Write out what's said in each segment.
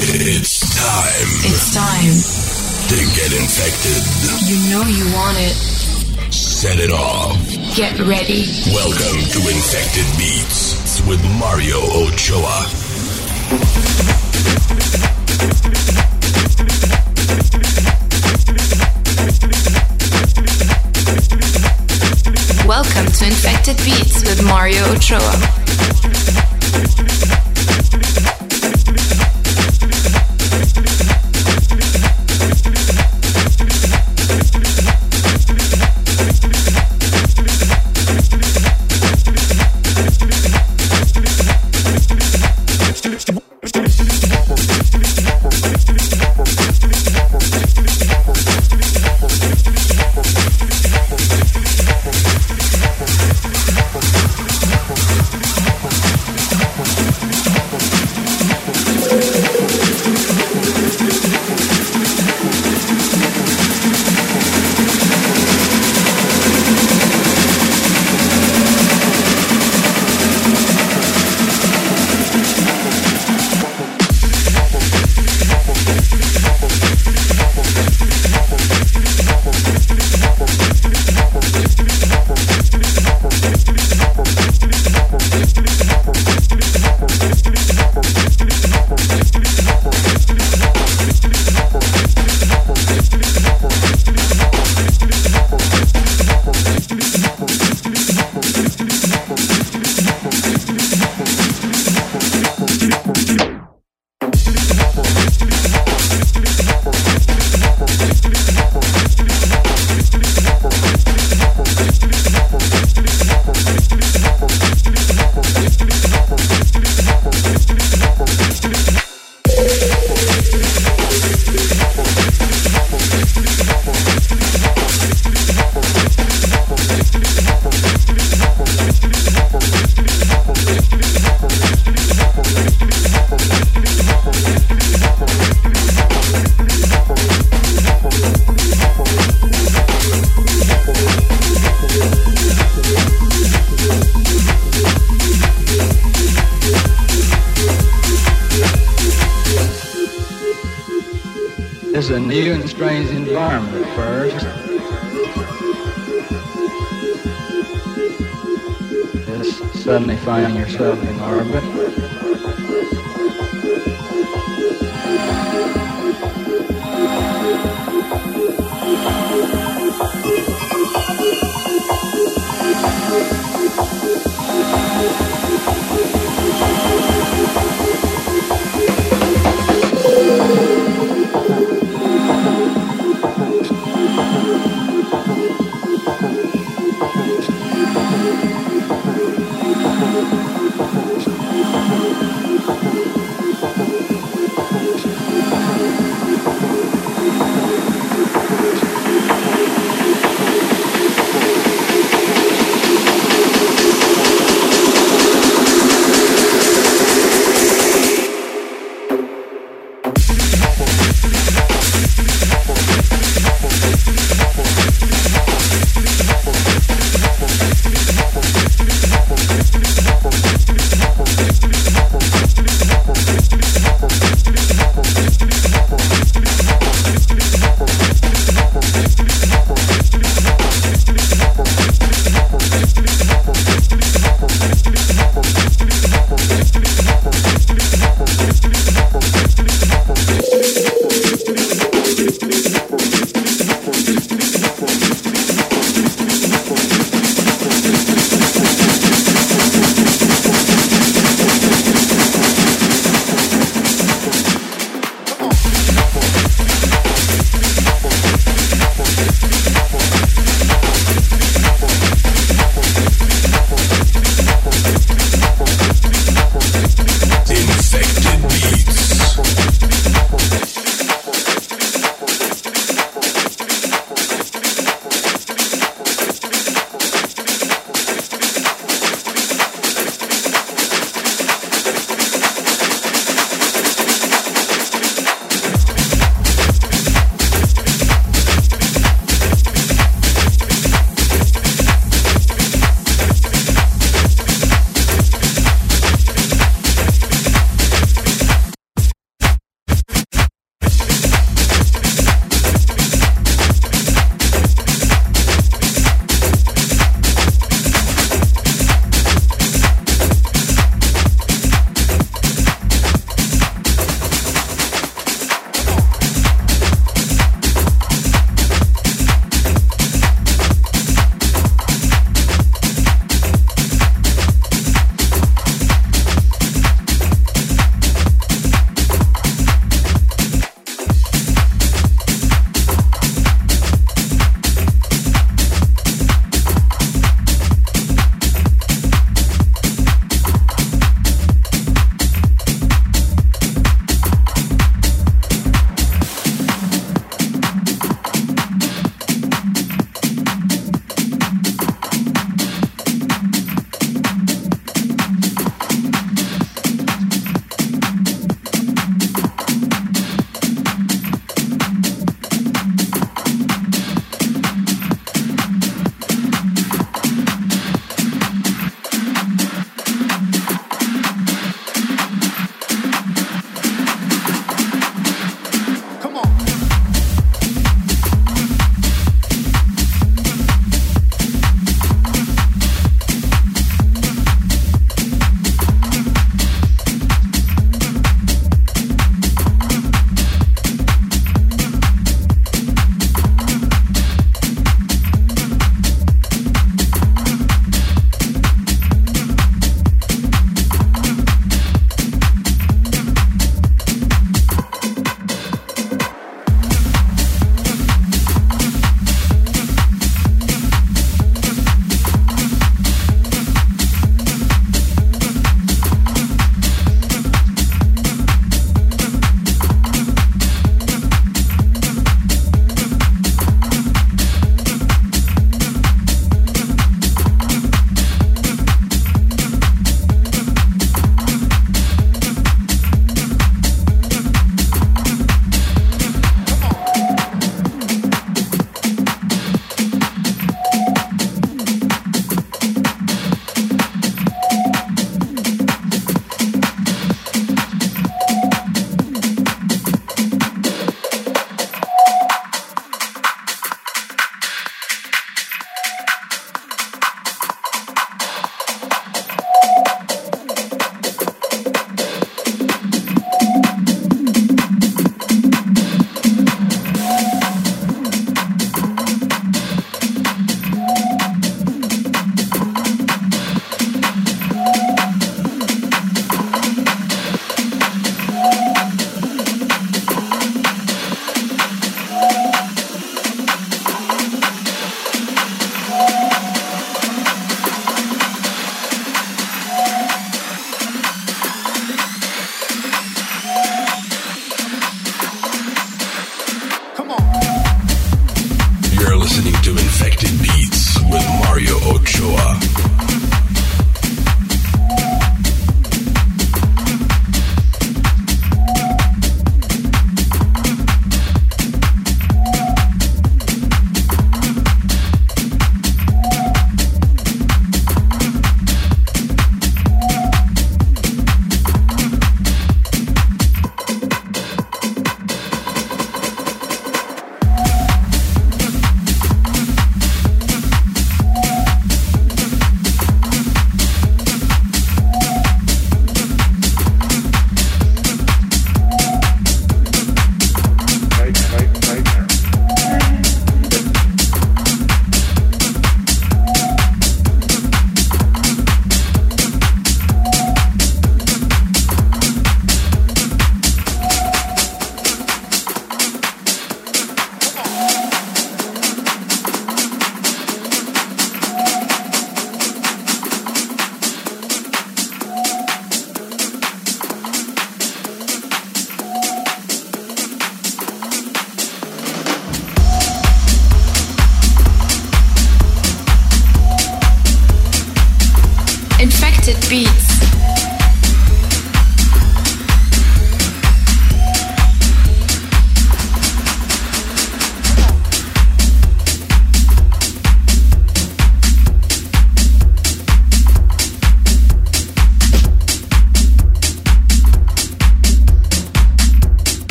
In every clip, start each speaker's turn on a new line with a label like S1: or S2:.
S1: It's time
S2: It's time.
S1: to get infected.
S2: You know you want it.
S1: Set it off.
S2: Get ready.
S1: Welcome to Infected Beats with Mario Ochoa.
S2: Welcome to Infected Beats with Mario Ochoa.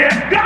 S3: Yeah.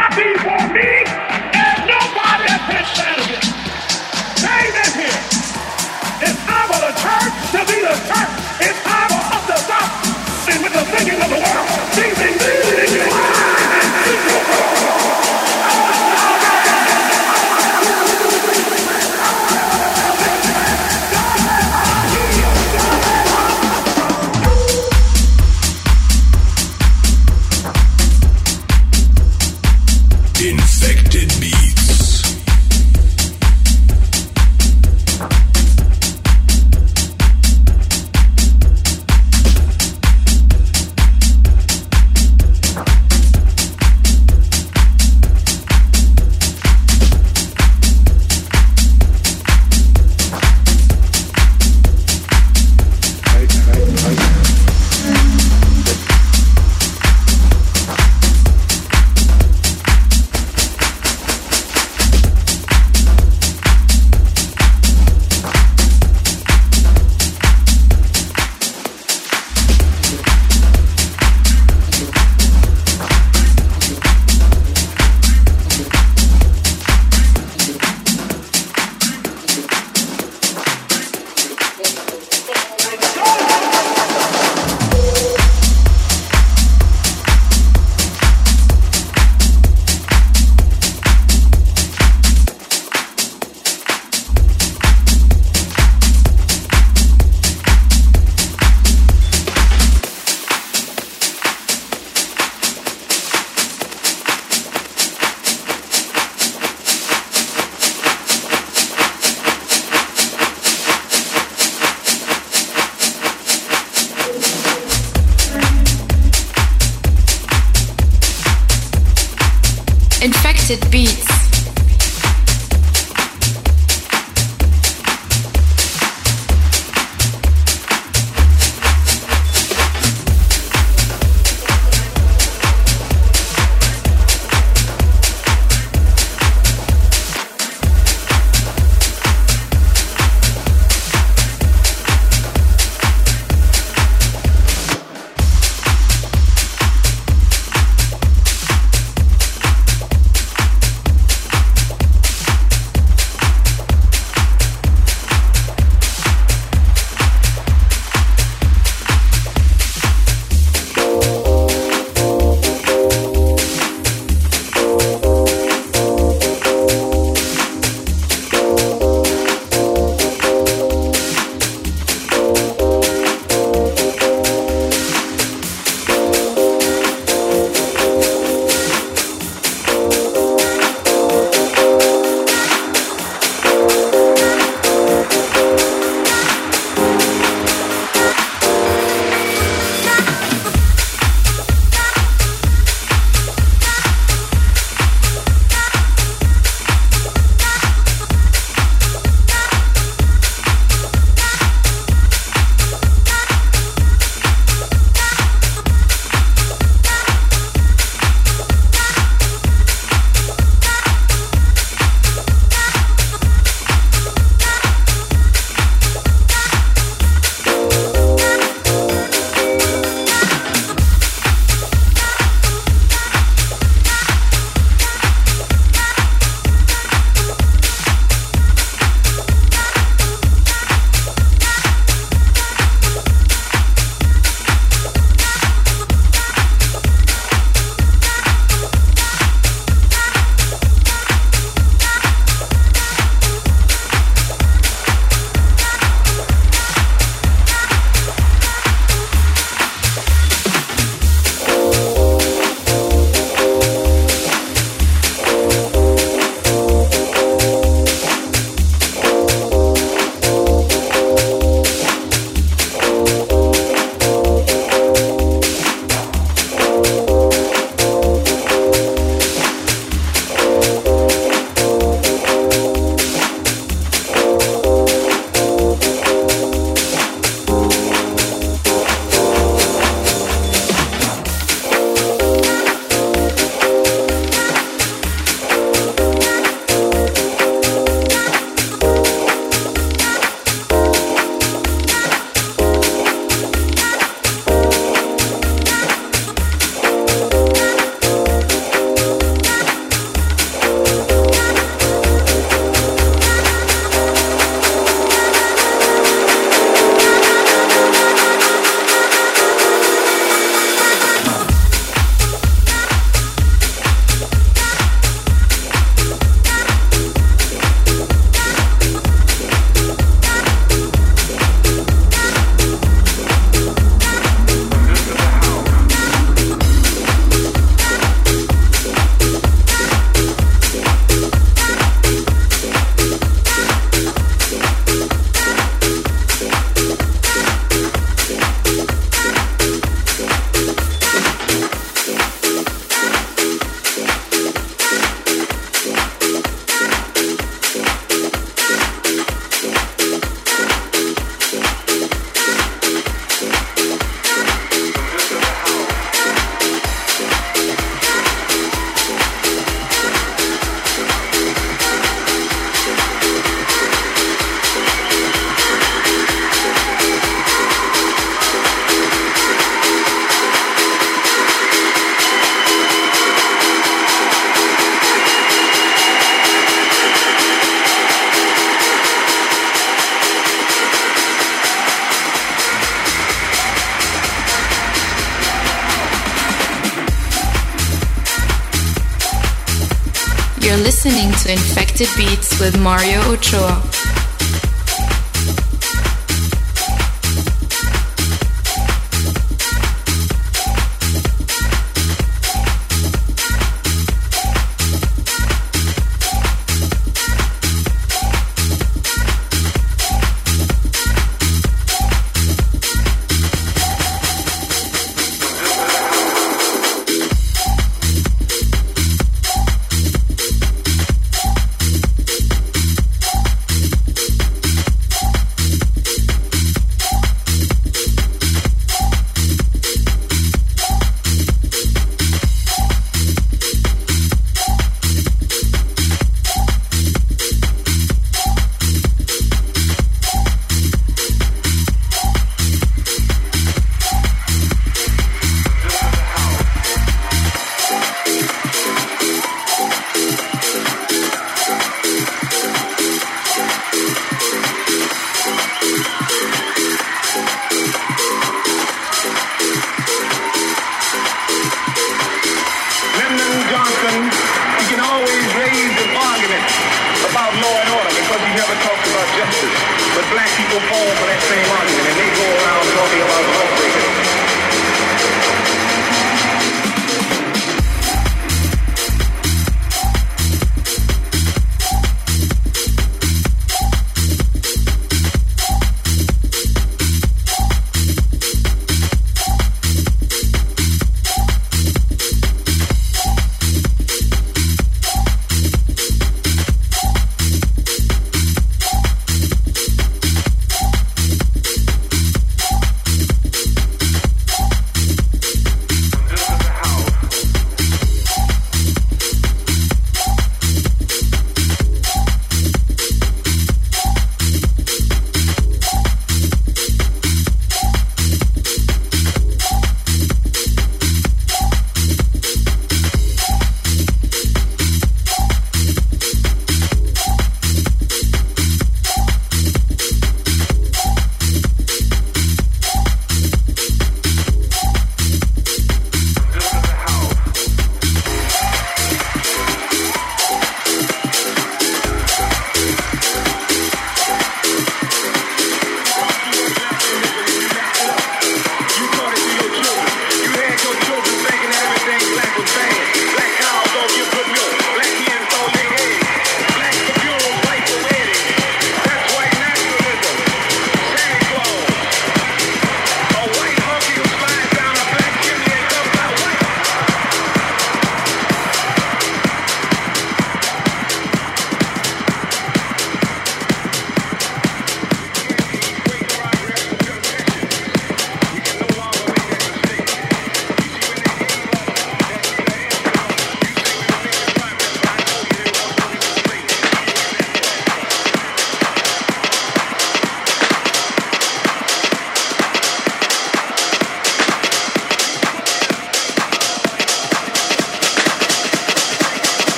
S3: To Infected Beats with Mario Ochoa.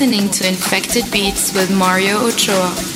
S4: Listening to Infected Beats with Mario Ochoa.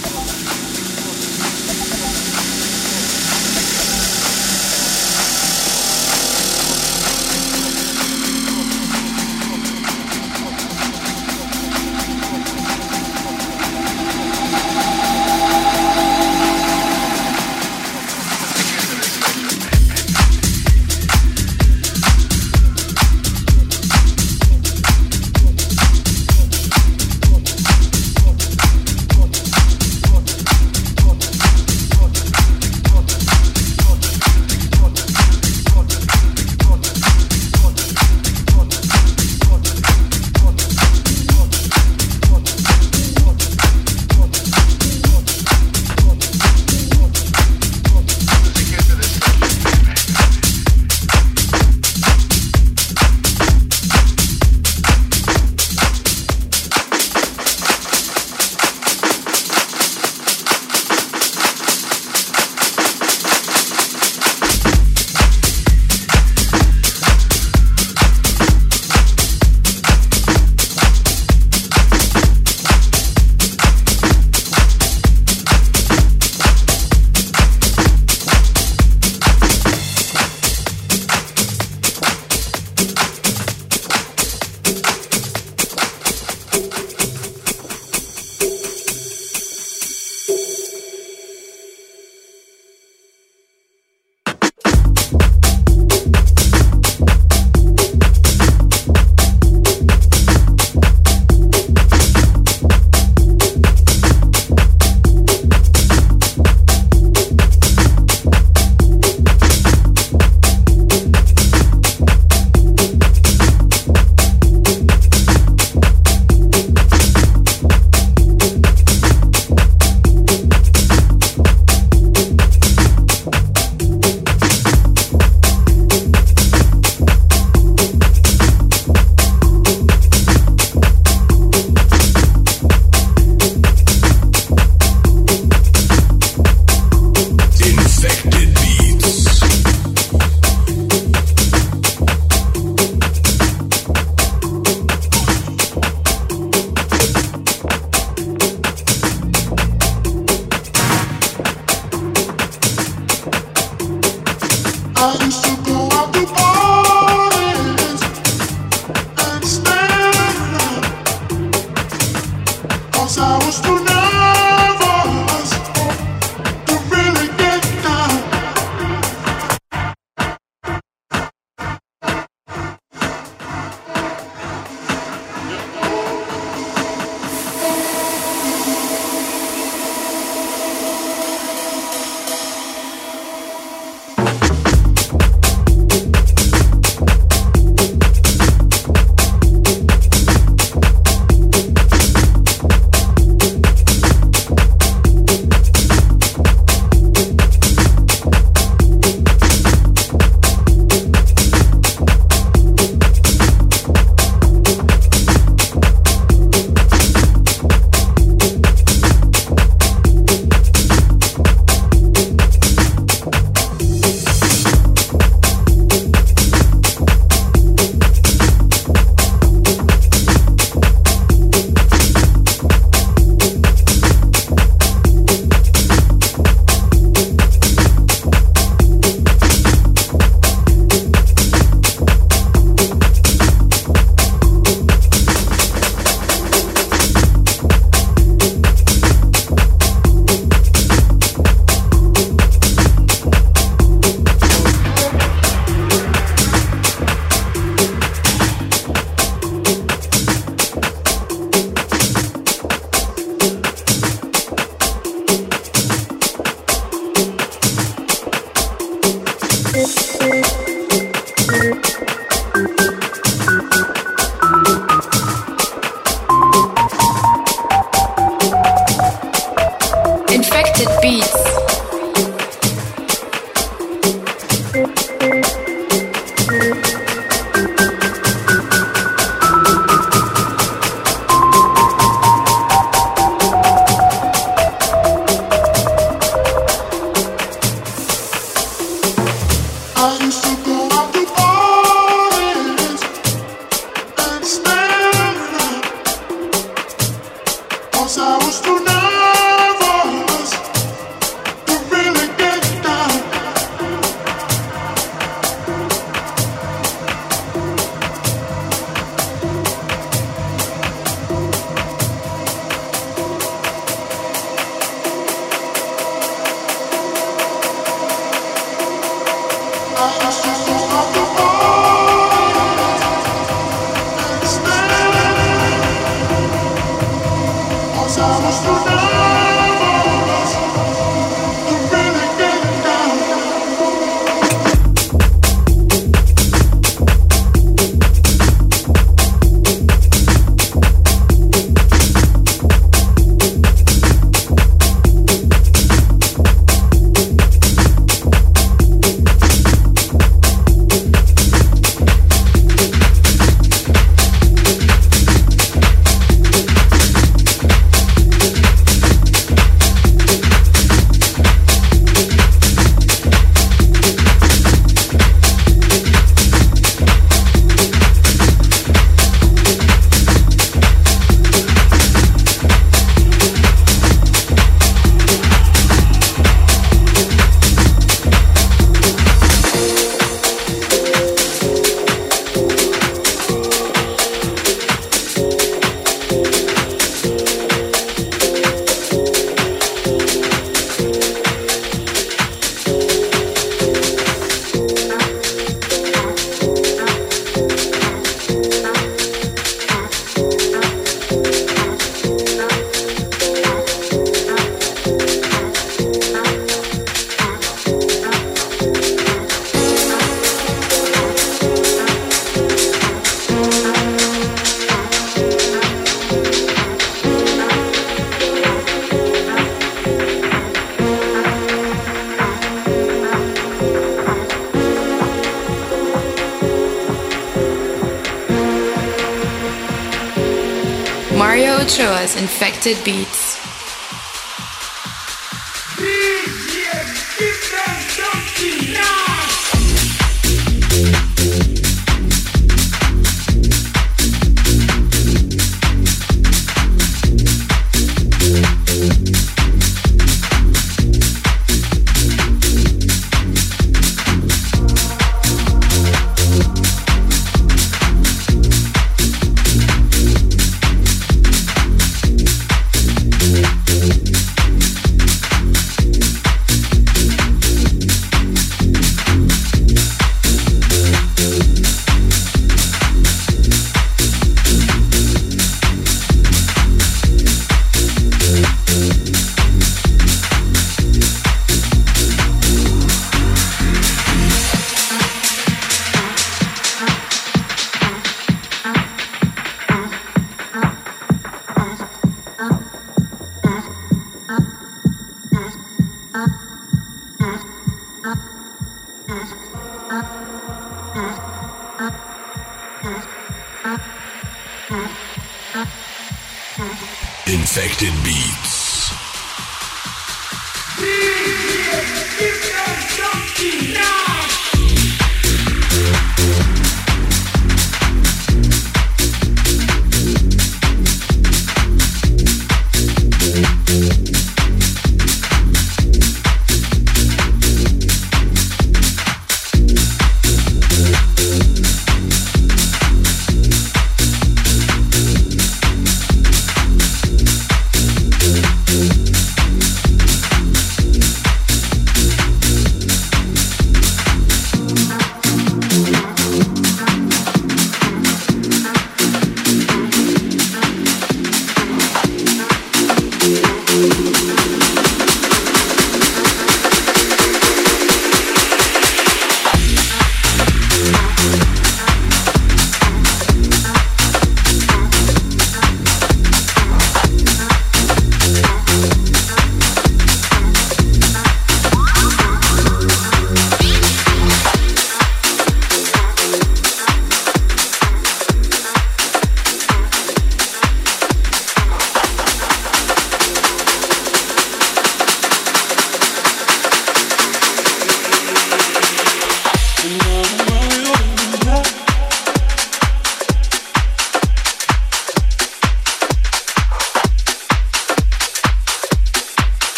S5: Infected Beats.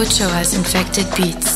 S6: Mario Ochoa's Infected Beats.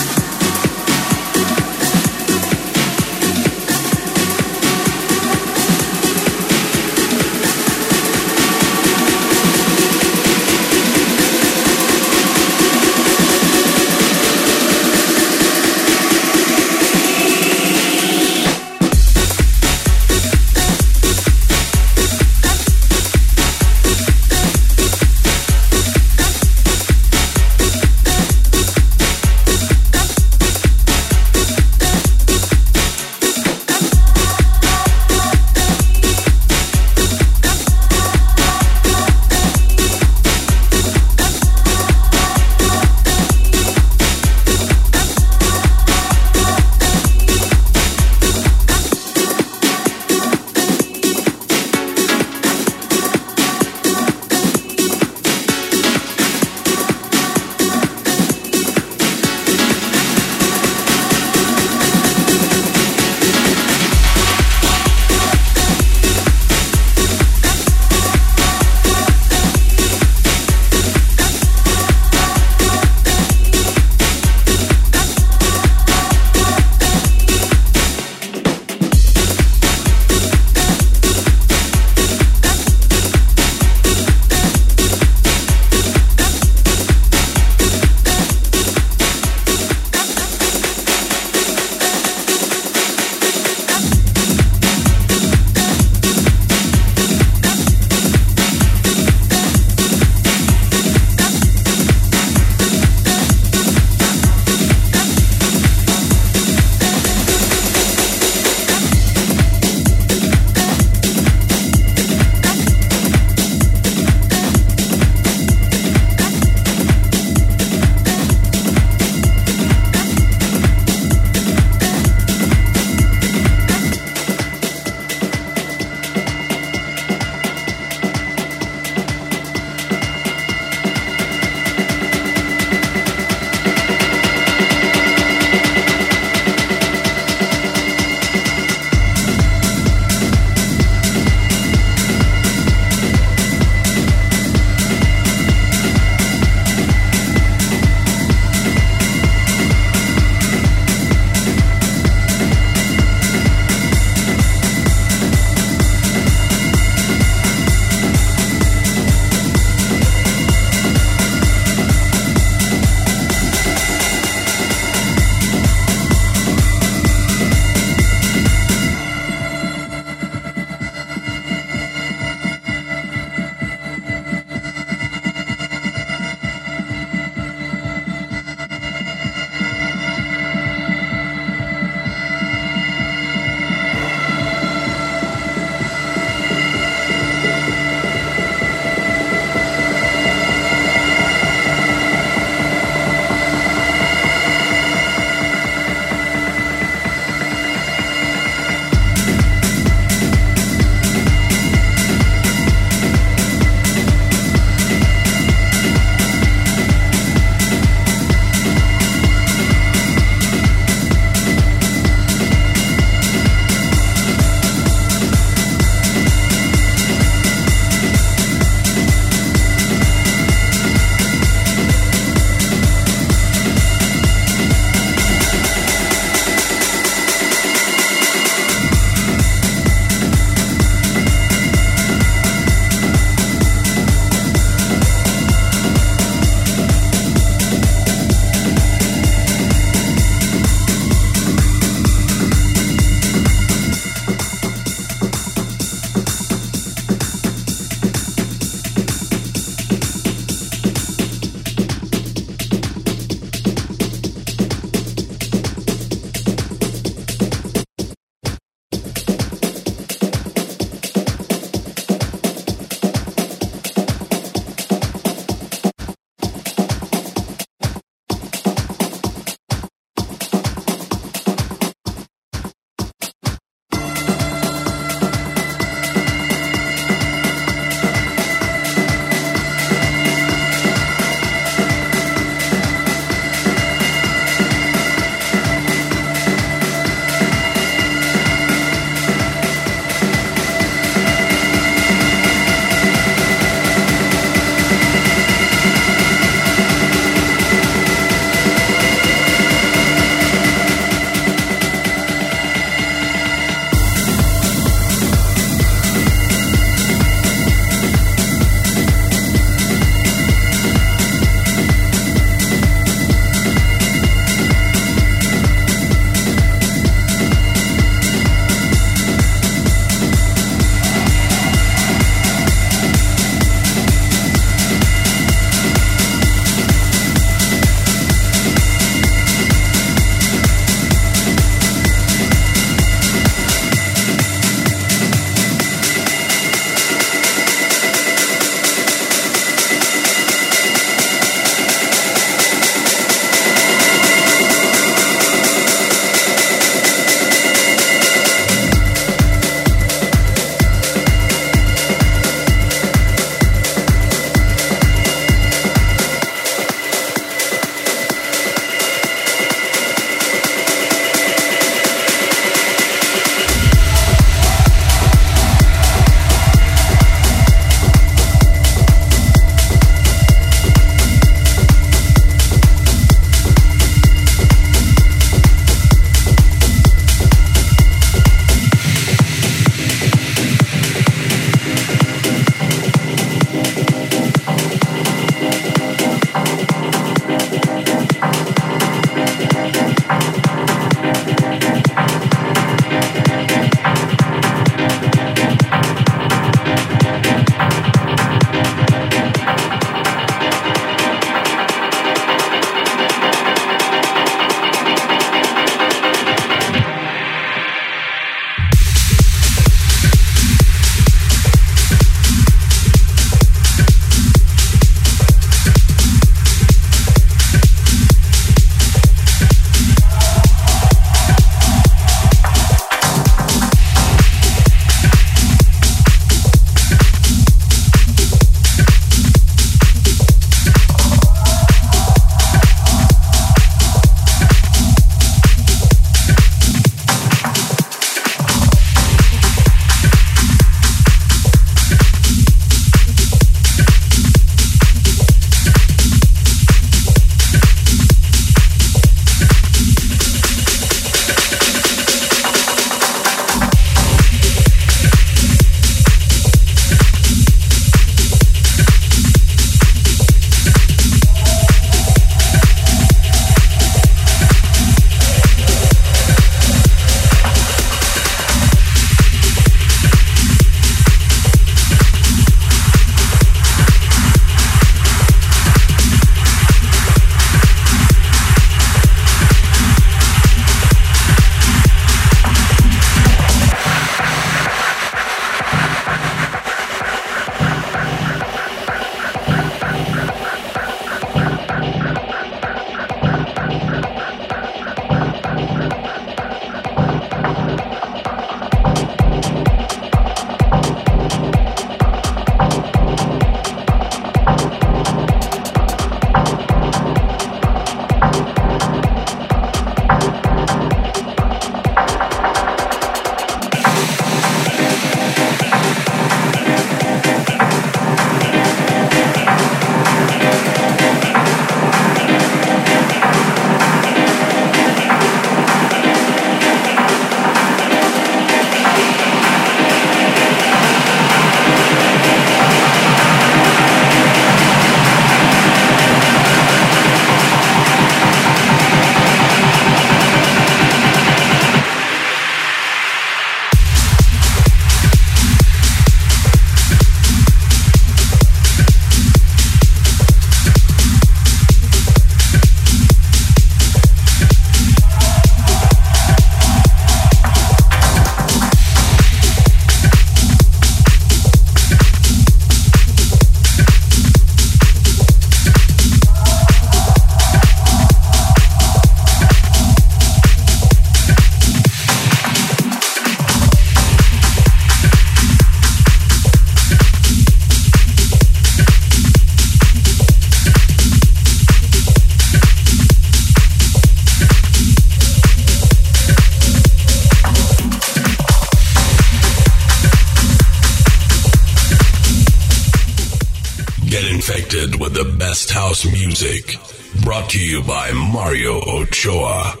S7: Brought to you by Mario Ochoa.